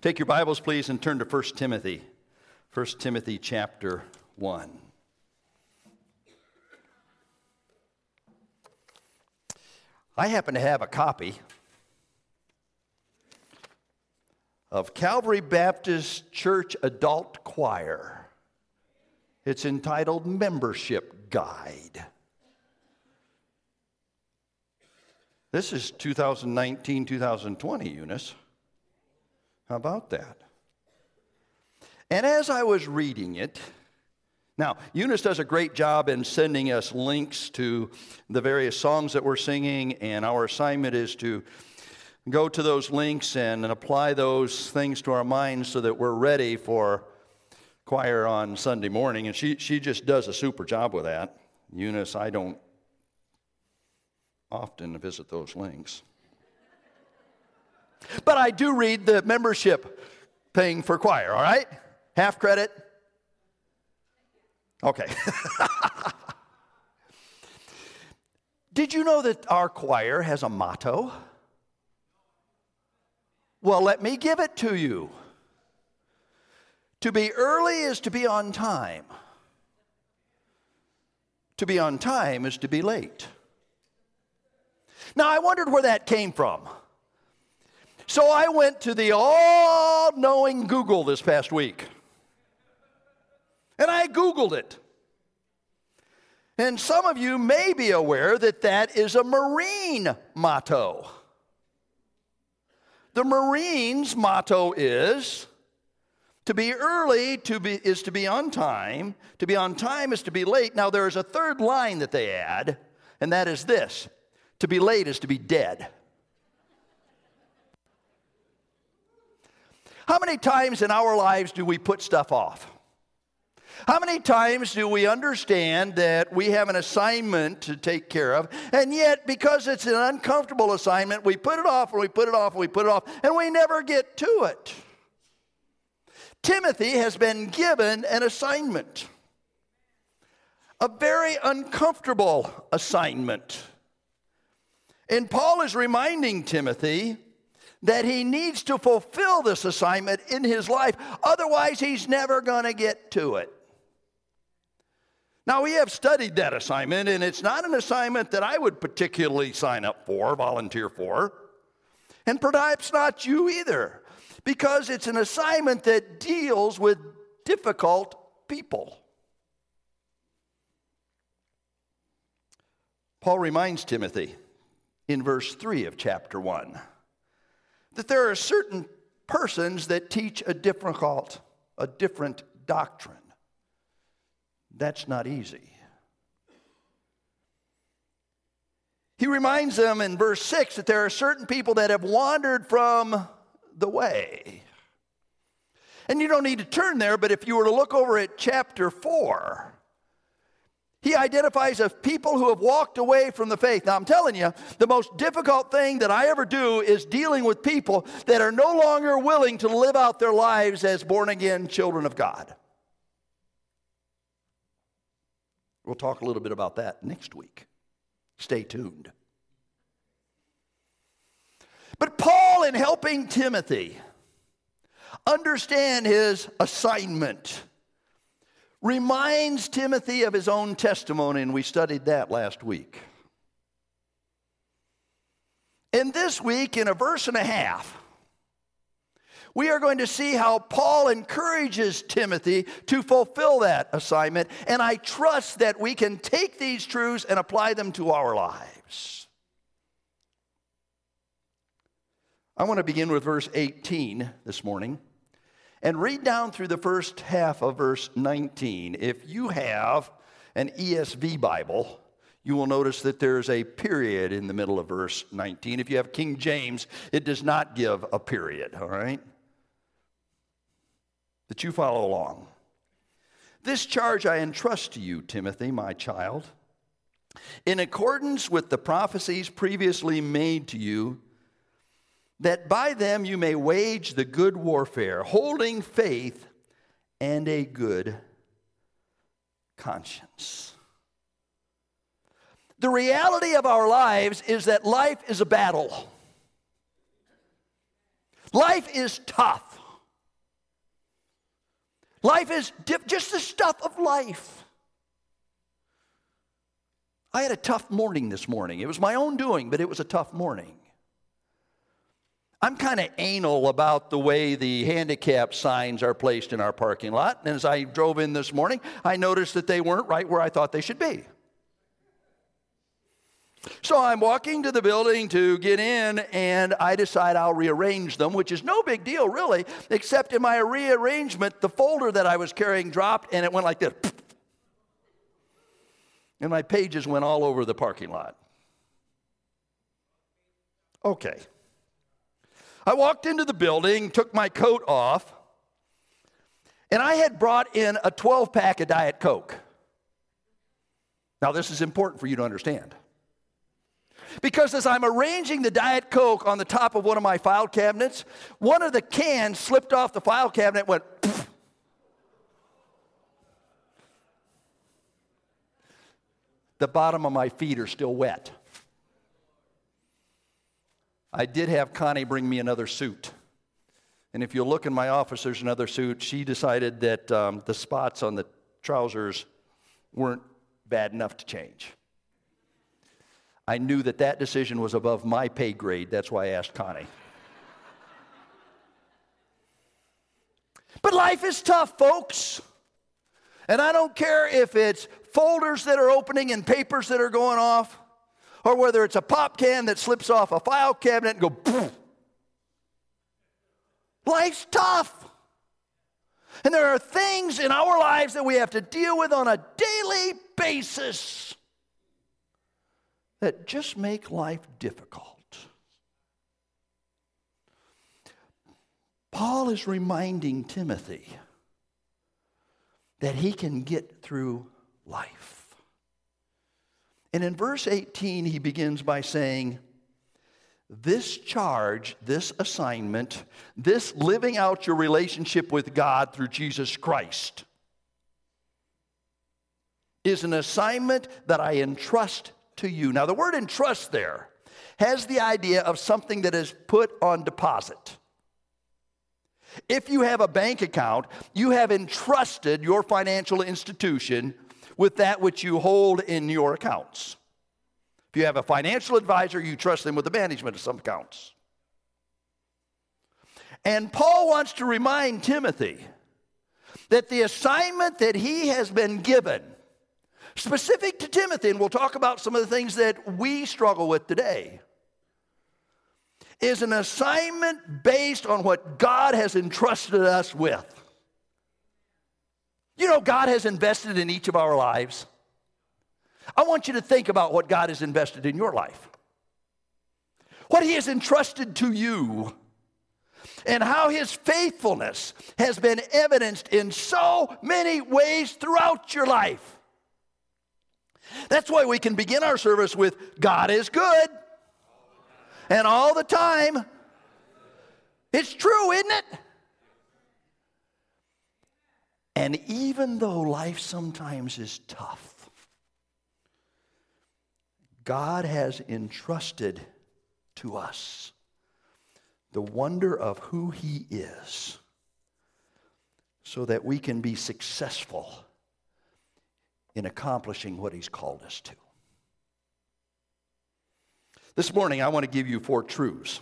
Take your Bibles, please, and turn to 1 Timothy. 1 Timothy chapter 1. I happen to have a copy of Calvary Baptist Church Adult Choir. It's entitled Membership Guide. This is 2019 2020, Eunice. How about that? And as I was reading it, now, Eunice does a great job in sending us links to the various songs that we're singing, and our assignment is to go to those links and, and apply those things to our minds so that we're ready for choir on Sunday morning. And she, she just does a super job with that. Eunice, I don't often visit those links. But I do read the membership thing for choir, all right? Half credit? Okay. Did you know that our choir has a motto? Well, let me give it to you. To be early is to be on time. To be on time is to be late. Now, I wondered where that came from. So I went to the all knowing Google this past week. And I Googled it. And some of you may be aware that that is a Marine motto. The Marines' motto is to be early to be, is to be on time. To be on time is to be late. Now, there is a third line that they add, and that is this to be late is to be dead. How many times in our lives do we put stuff off? How many times do we understand that we have an assignment to take care of, and yet because it's an uncomfortable assignment, we put it off and we put it off and we put it off, and we never get to it? Timothy has been given an assignment, a very uncomfortable assignment. And Paul is reminding Timothy that he needs to fulfill this assignment in his life, otherwise, he's never going to get to it. Now, we have studied that assignment, and it's not an assignment that I would particularly sign up for, volunteer for, and perhaps not you either, because it's an assignment that deals with difficult people. Paul reminds Timothy in verse 3 of chapter 1 that there are certain persons that teach a difficult, a different doctrine. That's not easy. He reminds them in verse 6 that there are certain people that have wandered from the way. And you don't need to turn there, but if you were to look over at chapter 4, he identifies as people who have walked away from the faith. Now, I'm telling you, the most difficult thing that I ever do is dealing with people that are no longer willing to live out their lives as born again children of God. We'll talk a little bit about that next week. Stay tuned. But Paul, in helping Timothy understand his assignment, reminds Timothy of his own testimony, and we studied that last week. And this week, in a verse and a half, we are going to see how Paul encourages Timothy to fulfill that assignment, and I trust that we can take these truths and apply them to our lives. I want to begin with verse 18 this morning and read down through the first half of verse 19. If you have an ESV Bible, you will notice that there's a period in the middle of verse 19. If you have King James, it does not give a period, all right? That you follow along. This charge I entrust to you, Timothy, my child, in accordance with the prophecies previously made to you that by them you may wage the good warfare, holding faith and a good conscience. The reality of our lives is that life is a battle. Life is tough. Life is just the stuff of life. I had a tough morning this morning. It was my own doing, but it was a tough morning. I'm kind of anal about the way the handicap signs are placed in our parking lot. And as I drove in this morning, I noticed that they weren't right where I thought they should be. So I'm walking to the building to get in, and I decide I'll rearrange them, which is no big deal, really, except in my rearrangement, the folder that I was carrying dropped, and it went like this. And my pages went all over the parking lot. Okay. I walked into the building, took my coat off, and I had brought in a 12 pack of Diet Coke. Now, this is important for you to understand. Because as I'm arranging the Diet Coke on the top of one of my file cabinets, one of the cans slipped off the file cabinet, went, Pfft. the bottom of my feet are still wet. I did have Connie bring me another suit. And if you look in my office, there's another suit. She decided that um, the spots on the trousers weren't bad enough to change. I knew that that decision was above my pay grade. That's why I asked Connie. but life is tough, folks. And I don't care if it's folders that are opening and papers that are going off or whether it's a pop can that slips off a file cabinet and go boom. Life's tough. And there are things in our lives that we have to deal with on a daily basis that just make life difficult. Paul is reminding Timothy that he can get through life. And in verse 18, he begins by saying, This charge, this assignment, this living out your relationship with God through Jesus Christ is an assignment that I entrust to you. Now, the word entrust there has the idea of something that is put on deposit. If you have a bank account, you have entrusted your financial institution with that which you hold in your accounts. If you have a financial advisor, you trust them with the management of some accounts. And Paul wants to remind Timothy that the assignment that he has been given, specific to Timothy, and we'll talk about some of the things that we struggle with today, is an assignment based on what God has entrusted us with. You know, God has invested in each of our lives. I want you to think about what God has invested in your life, what He has entrusted to you, and how His faithfulness has been evidenced in so many ways throughout your life. That's why we can begin our service with God is good. And all the time. It's true, isn't it? And even though life sometimes is tough, God has entrusted to us the wonder of who He is so that we can be successful in accomplishing what He's called us to. This morning, I want to give you four truths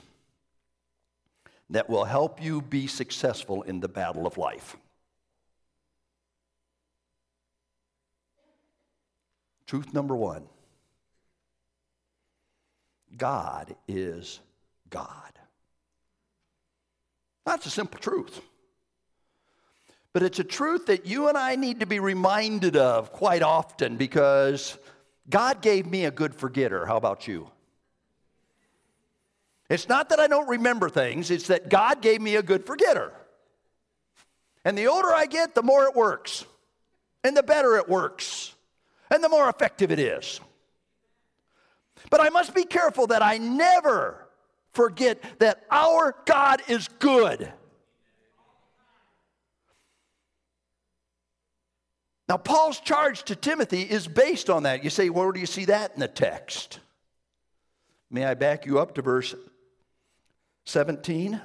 that will help you be successful in the battle of life. Truth number one God is God. That's a simple truth. But it's a truth that you and I need to be reminded of quite often because God gave me a good forgetter. How about you? It's not that I don't remember things, it's that God gave me a good forgetter. And the older I get, the more it works, and the better it works and the more effective it is. But I must be careful that I never forget that our God is good. Now, Paul's charge to Timothy is based on that. You say, where do you see that in the text? May I back you up to verse 17?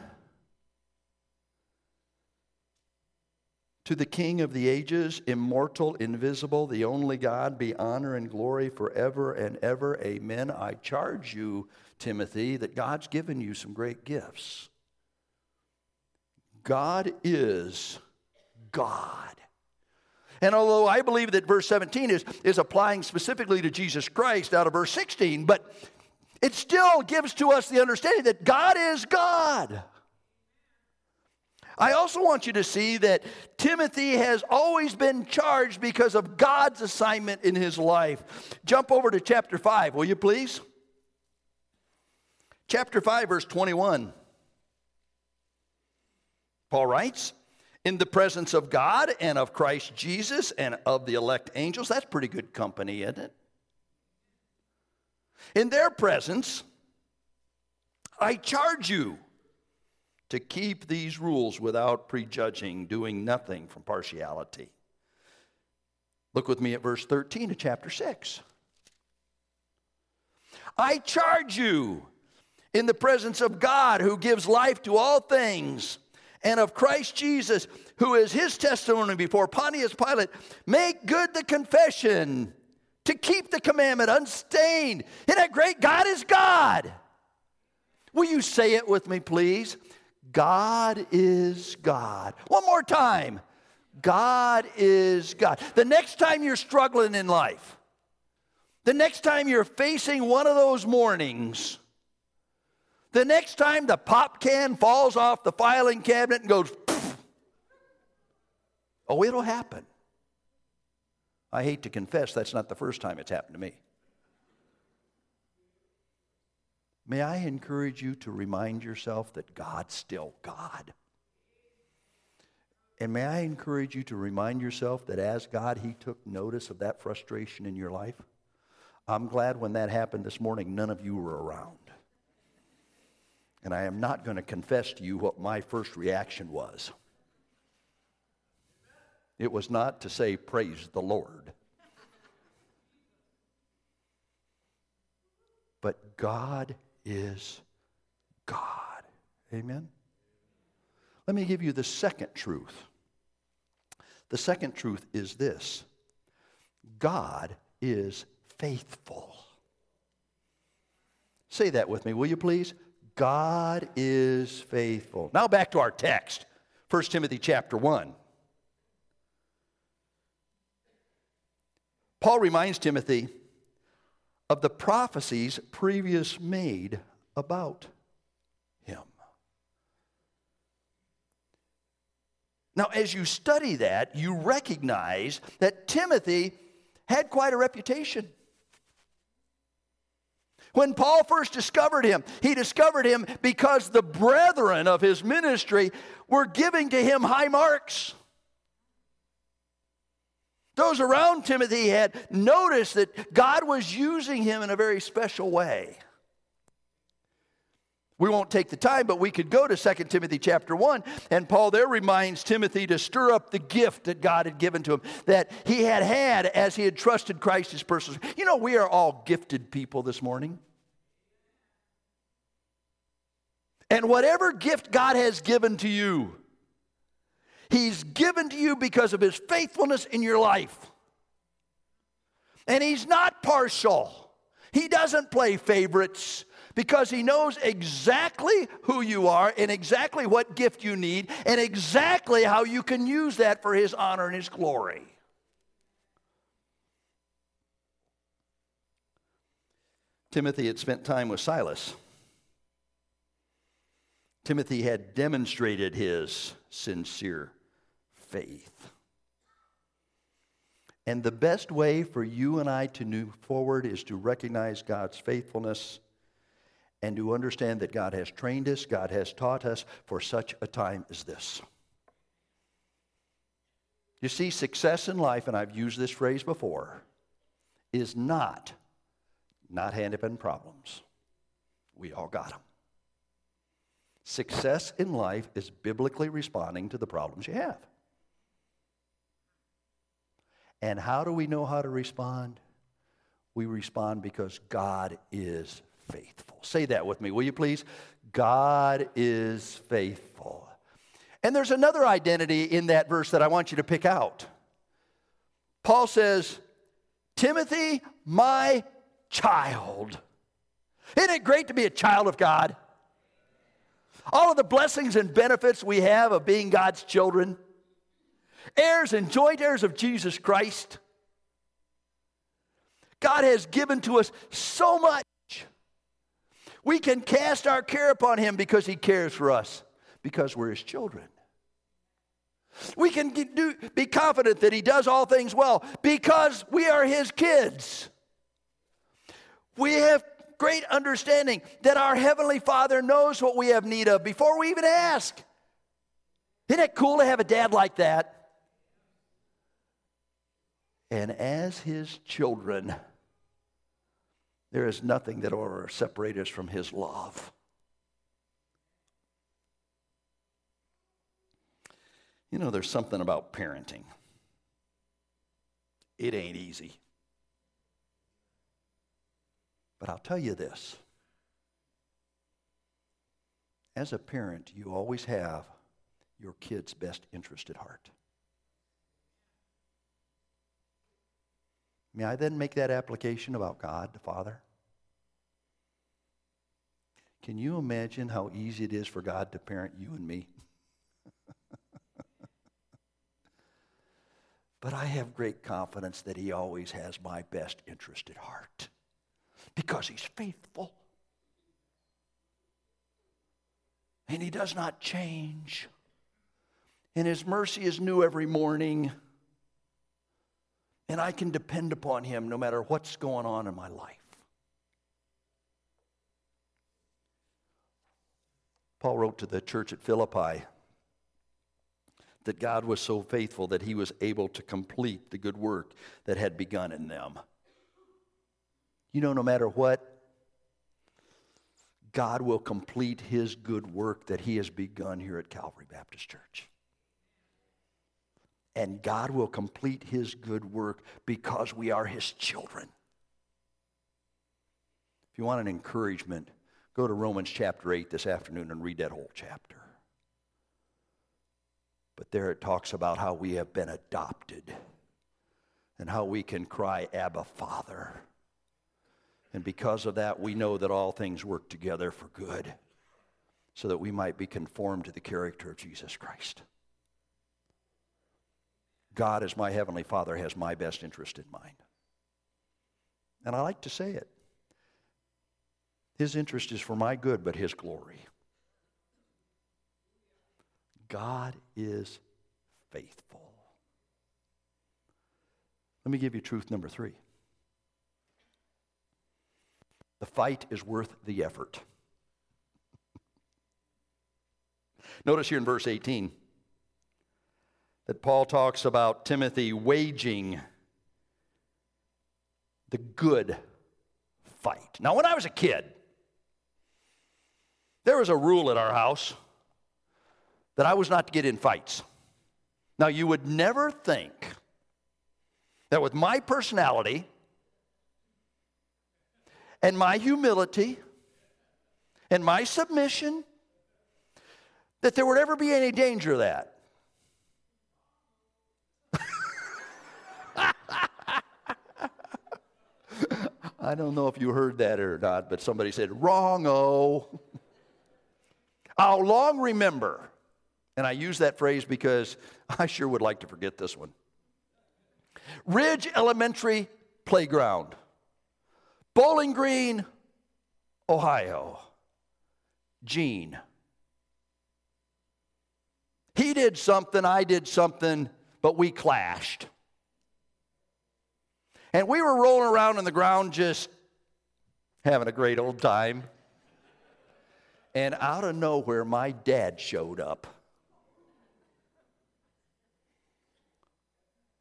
To the King of the ages, immortal, invisible, the only God, be honor and glory forever and ever. Amen. I charge you, Timothy, that God's given you some great gifts. God is God. And although I believe that verse 17 is, is applying specifically to Jesus Christ out of verse 16, but it still gives to us the understanding that God is God. I also want you to see that Timothy has always been charged because of God's assignment in his life. Jump over to chapter 5, will you please? Chapter 5, verse 21. Paul writes, in the presence of God and of Christ Jesus and of the elect angels. That's pretty good company, isn't it? In their presence, I charge you to keep these rules without prejudging, doing nothing from partiality. Look with me at verse 13 of chapter 6. I charge you in the presence of God who gives life to all things and of Christ Jesus, who is his testimony before Pontius Pilate, make good the confession to keep the commandment unstained. Isn't that great? God is God. Will you say it with me, please? God is God. One more time. God is God. The next time you're struggling in life, the next time you're facing one of those mornings, the next time the pop can falls off the filing cabinet and goes, oh, it'll happen. I hate to confess, that's not the first time it's happened to me. May I encourage you to remind yourself that God's still God. And may I encourage you to remind yourself that as God, He took notice of that frustration in your life. I'm glad when that happened this morning, none of you were around. And I am not going to confess to you what my first reaction was. It was not to say, Praise the Lord. But God is God. Amen? Let me give you the second truth. The second truth is this God is faithful. Say that with me, will you please? God is faithful. Now back to our text 1 Timothy chapter 1. Paul reminds Timothy of the prophecies previous made about him. Now, as you study that, you recognize that Timothy had quite a reputation. When Paul first discovered him, he discovered him because the brethren of his ministry were giving to him high marks. Those around Timothy had noticed that God was using him in a very special way. We won't take the time, but we could go to 2 Timothy chapter 1, and Paul there reminds Timothy to stir up the gift that God had given to him, that he had had as he had trusted Christ as personal. You know, we are all gifted people this morning. And whatever gift God has given to you, He's given to you because of His faithfulness in your life. And He's not partial, He doesn't play favorites because He knows exactly who you are and exactly what gift you need and exactly how you can use that for His honor and His glory. Timothy had spent time with Silas. Timothy had demonstrated his sincere faith. And the best way for you and I to move forward is to recognize God's faithfulness and to understand that God has trained us, God has taught us for such a time as this. You see, success in life, and I've used this phrase before, is not not hand-up problems. We all got them. Success in life is biblically responding to the problems you have. And how do we know how to respond? We respond because God is faithful. Say that with me, will you please? God is faithful. And there's another identity in that verse that I want you to pick out. Paul says, Timothy, my child. Isn't it great to be a child of God? All of the blessings and benefits we have of being God's children, heirs and joint heirs of Jesus Christ. God has given to us so much. We can cast our care upon Him because He cares for us, because we're His children. We can do, be confident that He does all things well because we are His kids. We have great understanding that our Heavenly Father knows what we have need of before we even ask. Isn't it cool to have a dad like that? And as His children, there is nothing that will separate us from His love. You know, there's something about parenting. It ain't easy. But I'll tell you this as a parent, you always have your kid's best interest at heart. May I then make that application about God the Father? Can you imagine how easy it is for God to parent you and me? But I have great confidence that He always has my best interest at heart because He's faithful. And He does not change. And His mercy is new every morning. And I can depend upon Him no matter what's going on in my life. Paul wrote to the church at Philippi that God was so faithful that he was able to complete the good work that had begun in them. You know, no matter what, God will complete his good work that he has begun here at Calvary Baptist Church. And God will complete his good work because we are his children. If you want an encouragement, go to Romans chapter 8 this afternoon and read that whole chapter. But there it talks about how we have been adopted and how we can cry, Abba, Father. And because of that, we know that all things work together for good so that we might be conformed to the character of Jesus Christ. God, as my Heavenly Father, has my best interest in mind. And I like to say it. His interest is for my good, but His glory. God is faithful. Let me give you truth number three. The fight is worth the effort. Notice here in verse 18 that Paul talks about Timothy waging the good fight. Now, when I was a kid, there was a rule at our house that I was not to get in fights. Now, you would never think that with my personality and my humility and my submission, that there would ever be any danger of that. I don't know if you heard that or not, but somebody said, wrong, oh. I'll long remember and I use that phrase because I sure would like to forget this one. Ridge Elementary Playground, Bowling Green, Ohio. Gene. He did something, I did something, but we clashed. And we were rolling around on the ground just having a great old time. And out of nowhere, my dad showed up.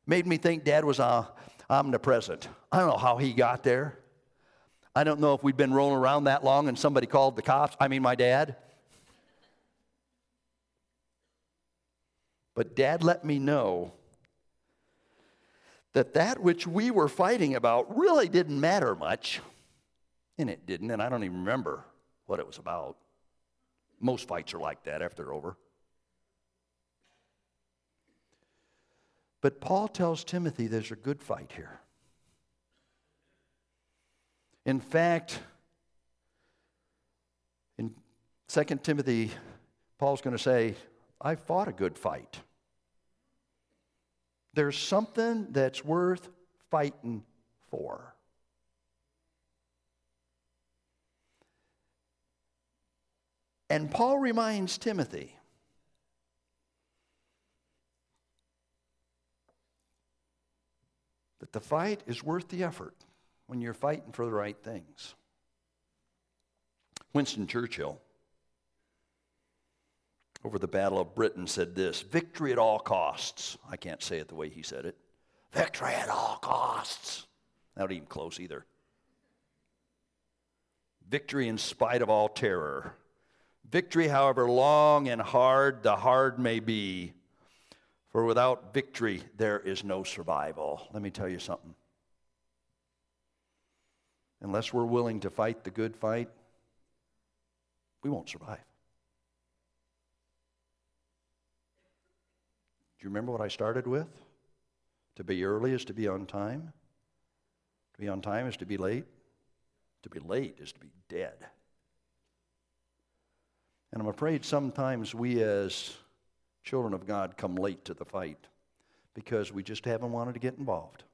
Made me think dad was uh, omnipresent. I don't know how he got there. I don't know if we'd been rolling around that long and somebody called the cops. I mean, my dad. But dad let me know that that which we were fighting about really didn't matter much. And it didn't, and I don't even remember what it was about. Most fights are like that after they're over. But Paul tells Timothy there's a good fight here. In fact, in 2 Timothy, Paul's going to say, I fought a good fight. There's something that's worth fighting for. And Paul reminds Timothy that the fight is worth the effort when you're fighting for the right things. Winston Churchill, over the Battle of Britain, said this Victory at all costs. I can't say it the way he said it. Victory at all costs. Not even close either. Victory in spite of all terror. Victory, however long and hard the hard may be, for without victory there is no survival. Let me tell you something. Unless we're willing to fight the good fight, we won't survive. Do you remember what I started with? To be early is to be on time. To be on time is to be late. To be late is to be dead. And I'm afraid sometimes we, as children of God, come late to the fight because we just haven't wanted to get involved.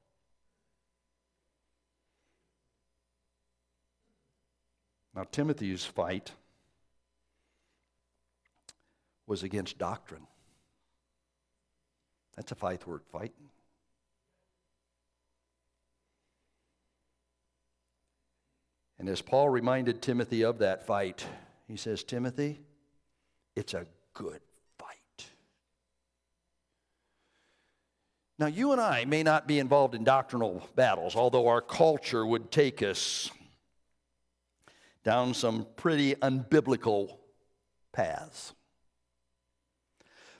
Now, Timothy's fight was against doctrine. That's a fight worth fighting. And as Paul reminded Timothy of that fight, he says, Timothy, it's a good fight. Now, you and I may not be involved in doctrinal battles, although our culture would take us down some pretty unbiblical paths.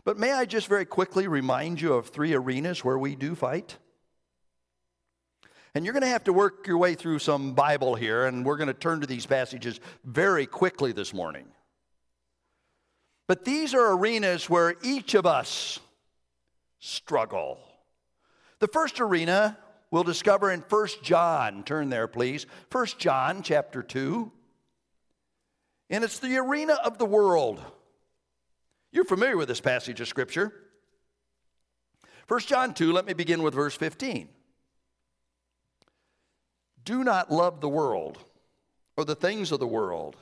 But may I just very quickly remind you of three arenas where we do fight? And you're going to have to work your way through some Bible here, and we're going to turn to these passages very quickly this morning. But these are arenas where each of us struggle. The first arena we'll discover in 1 John. Turn there, please. 1 John chapter 2. And it's the arena of the world. You're familiar with this passage of Scripture. 1 John 2, let me begin with verse 15. Do not love the world or the things of the world.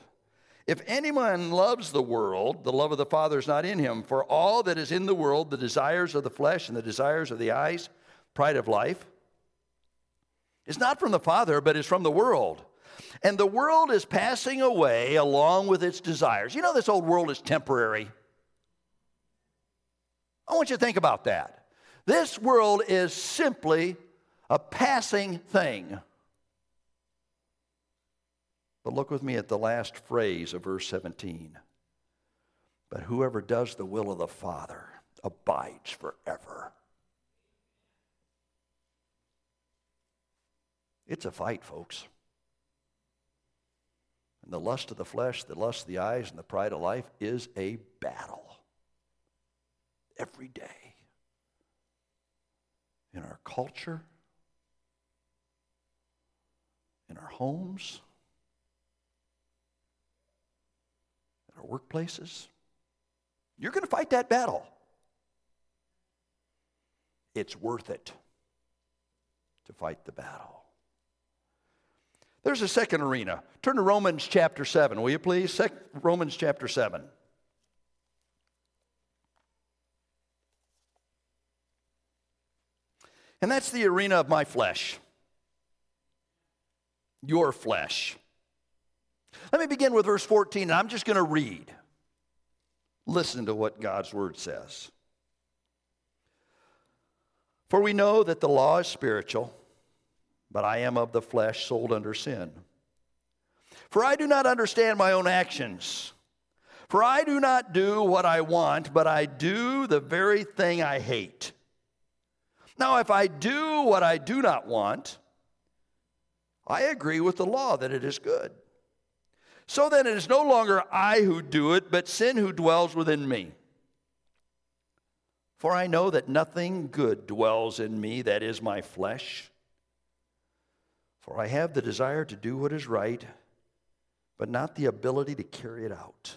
If anyone loves the world, the love of the Father is not in him. For all that is in the world, the desires of the flesh and the desires of the eyes, pride of life, is not from the Father, but is from the world. And the world is passing away along with its desires. You know, this old world is temporary. I want you to think about that. This world is simply a passing thing. But look with me at the last phrase of verse 17. But whoever does the will of the Father abides forever. It's a fight, folks. And the lust of the flesh, the lust of the eyes, and the pride of life is a battle every day in our culture, in our homes in our workplaces. You're going to fight that battle. It's worth it to fight the battle. There's a second arena. Turn to Romans chapter 7, will you please? Sec- Romans chapter 7. And that's the arena of my flesh, your flesh. Let me begin with verse 14, and I'm just going to read. Listen to what God's word says. For we know that the law is spiritual, but I am of the flesh, sold under sin. For I do not understand my own actions. For I do not do what I want, but I do the very thing I hate. Now, if I do what I do not want, I agree with the law that it is good. So then it is no longer I who do it, but sin who dwells within me. For I know that nothing good dwells in me, that is my flesh. For I have the desire to do what is right, but not the ability to carry it out.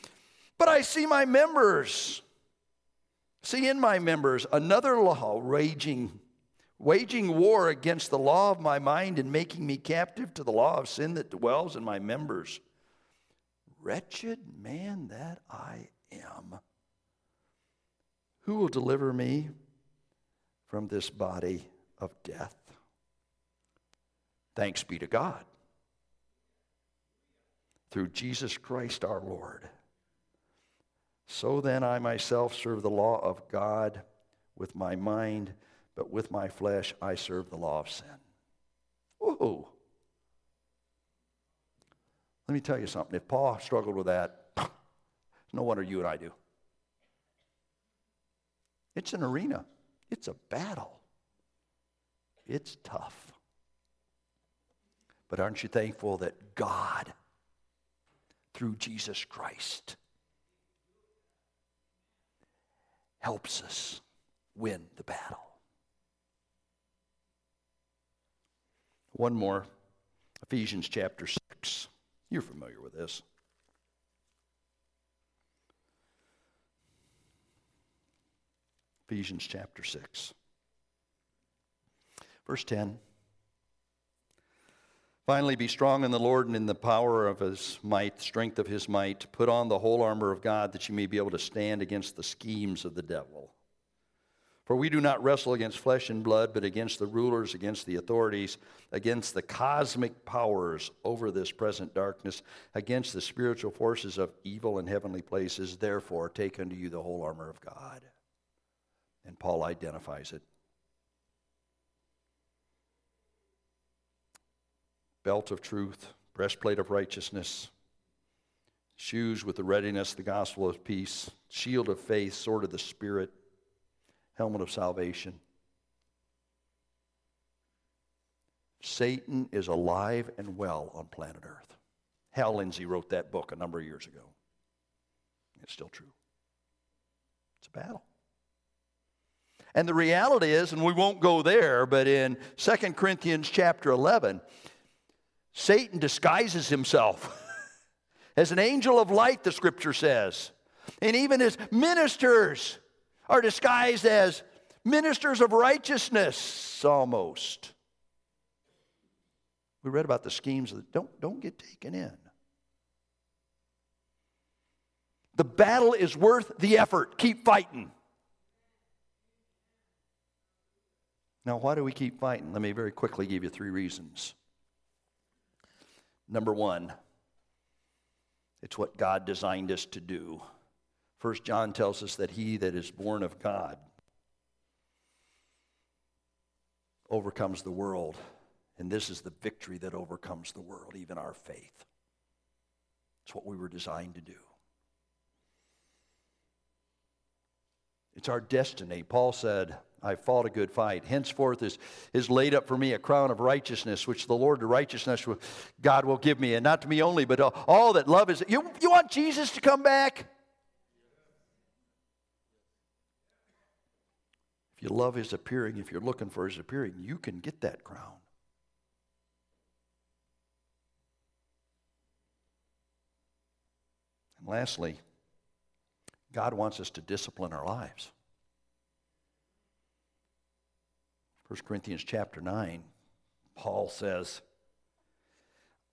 but I see my members, see in my members another law raging, waging war against the law of my mind and making me captive to the law of sin that dwells in my members. Wretched man that I am. Who will deliver me from this body of death? Thanks be to God through Jesus Christ our Lord. So then I myself serve the law of God with my mind, but with my flesh I serve the law of sin. Whoa. Let me tell you something. If Paul struggled with that, no wonder you and I do. It's an arena, it's a battle. It's tough. But aren't you thankful that God, through Jesus Christ, helps us win the battle? One more Ephesians chapter 6. You're familiar with this. Ephesians chapter 6. Verse 10. Finally, be strong in the Lord and in the power of his might, strength of his might. Put on the whole armor of God that you may be able to stand against the schemes of the devil. For we do not wrestle against flesh and blood, but against the rulers, against the authorities, against the cosmic powers over this present darkness, against the spiritual forces of evil in heavenly places. Therefore, take unto you the whole armor of God. And Paul identifies it. Belt of truth, breastplate of righteousness, shoes with the readiness, the gospel of peace, shield of faith, sword of the Spirit, helmet of salvation. Satan is alive and well on planet Earth. Hal Lindsey wrote that book a number of years ago. It's still true. It's a battle. And the reality is, and we won't go there, but in 2 Corinthians chapter 11, Satan disguises himself as an angel of light, the scripture says. And even his ministers are disguised as ministers of righteousness almost. We read about the schemes that don't, don't get taken in. The battle is worth the effort. Keep fighting. Now, why do we keep fighting? Let me very quickly give you three reasons. Number one, it's what God designed us to do. First John tells us that he that is born of God overcomes the world. And this is the victory that overcomes the world, even our faith. It's what we were designed to do. It's our destiny. Paul said, I fought a good fight. Henceforth is, is laid up for me a crown of righteousness, which the Lord, the righteousness, God will give me. And not to me only, but all that love is. You, you want Jesus to come back? If you love his appearing, if you're looking for his appearing, you can get that crown. And lastly, God wants us to discipline our lives. 1 Corinthians chapter 9, Paul says,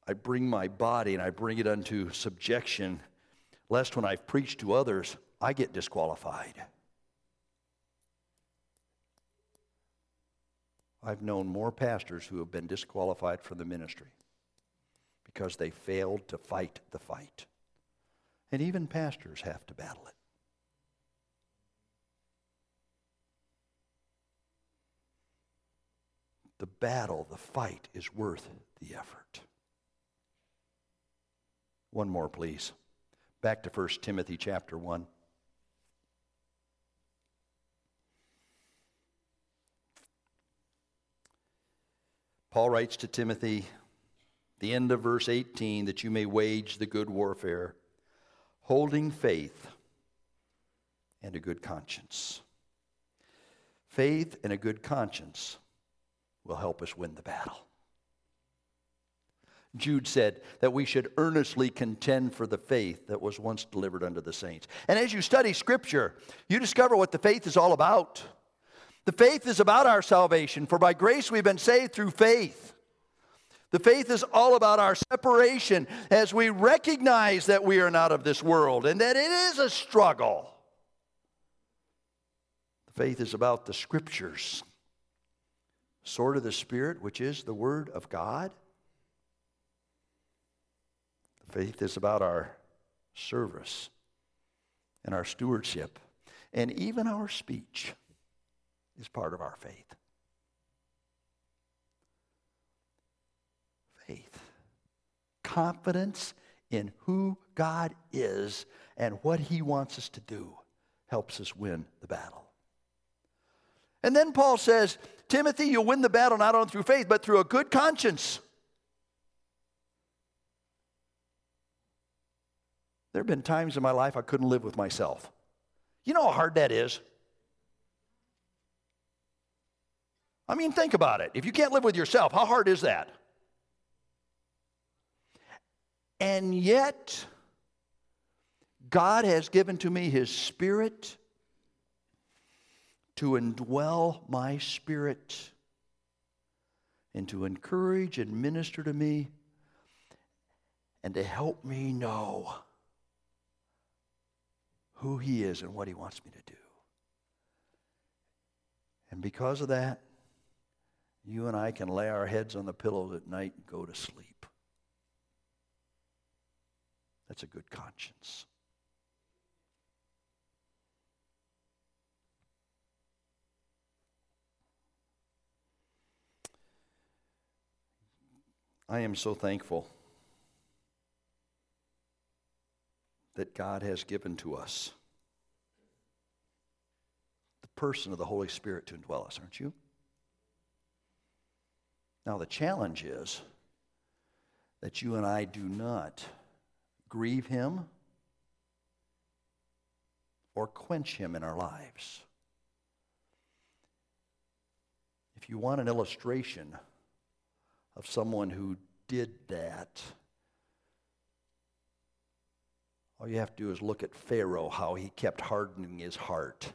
I bring my body and I bring it unto subjection, lest when I've preached to others, I get disqualified. I've known more pastors who have been disqualified from the ministry because they failed to fight the fight. And even pastors have to battle it. The battle, the fight is worth the effort. One more, please. Back to 1 Timothy chapter 1. Paul writes to Timothy, the end of verse 18, that you may wage the good warfare, holding faith and a good conscience. Faith and a good conscience will help us win the battle. Jude said that we should earnestly contend for the faith that was once delivered unto the saints. And as you study Scripture, you discover what the faith is all about. The faith is about our salvation, for by grace we've been saved through faith. The faith is all about our separation as we recognize that we are not of this world and that it is a struggle. The faith is about the scriptures, sword of the Spirit, which is the Word of God. Faith is about our service and our stewardship and even our speech is part of our faith. Faith. Confidence in who God is and what He wants us to do helps us win the battle. And then Paul says, Timothy, you'll win the battle not only through faith, but through a good conscience. There have been times in my life I couldn't live with myself. You know how hard that is? I mean, think about it. If you can't live with yourself, how hard is that? And yet, God has given to me His Spirit to indwell my spirit and to encourage and minister to me and to help me know who He is and what He wants me to do. And because of that, you and I can lay our heads on the pillows at night and go to sleep. That's a good conscience. I am so thankful that God has given to us the person of the Holy Spirit to indwell us, aren't you? Now, the challenge is that you and I do not grieve him or quench him in our lives. If you want an illustration of someone who did that, all you have to do is look at Pharaoh, how he kept hardening his heart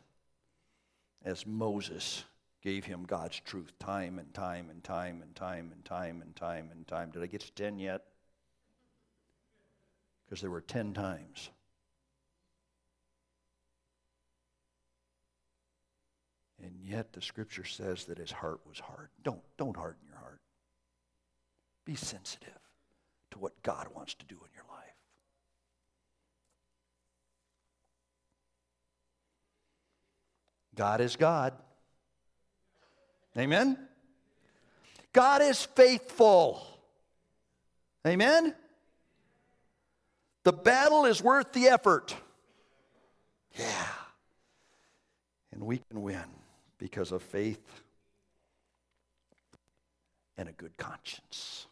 as Moses gave him God's truth time and time and time and time and time and time and time. Did I get to 10 yet? Because there were 10 times. And yet the scripture says that his heart was hard. Don't, don't harden your. Be sensitive to what God wants to do in your life. God is God. Amen? God is faithful. Amen? The battle is worth the effort. Yeah. And we can win because of faith and a good conscience.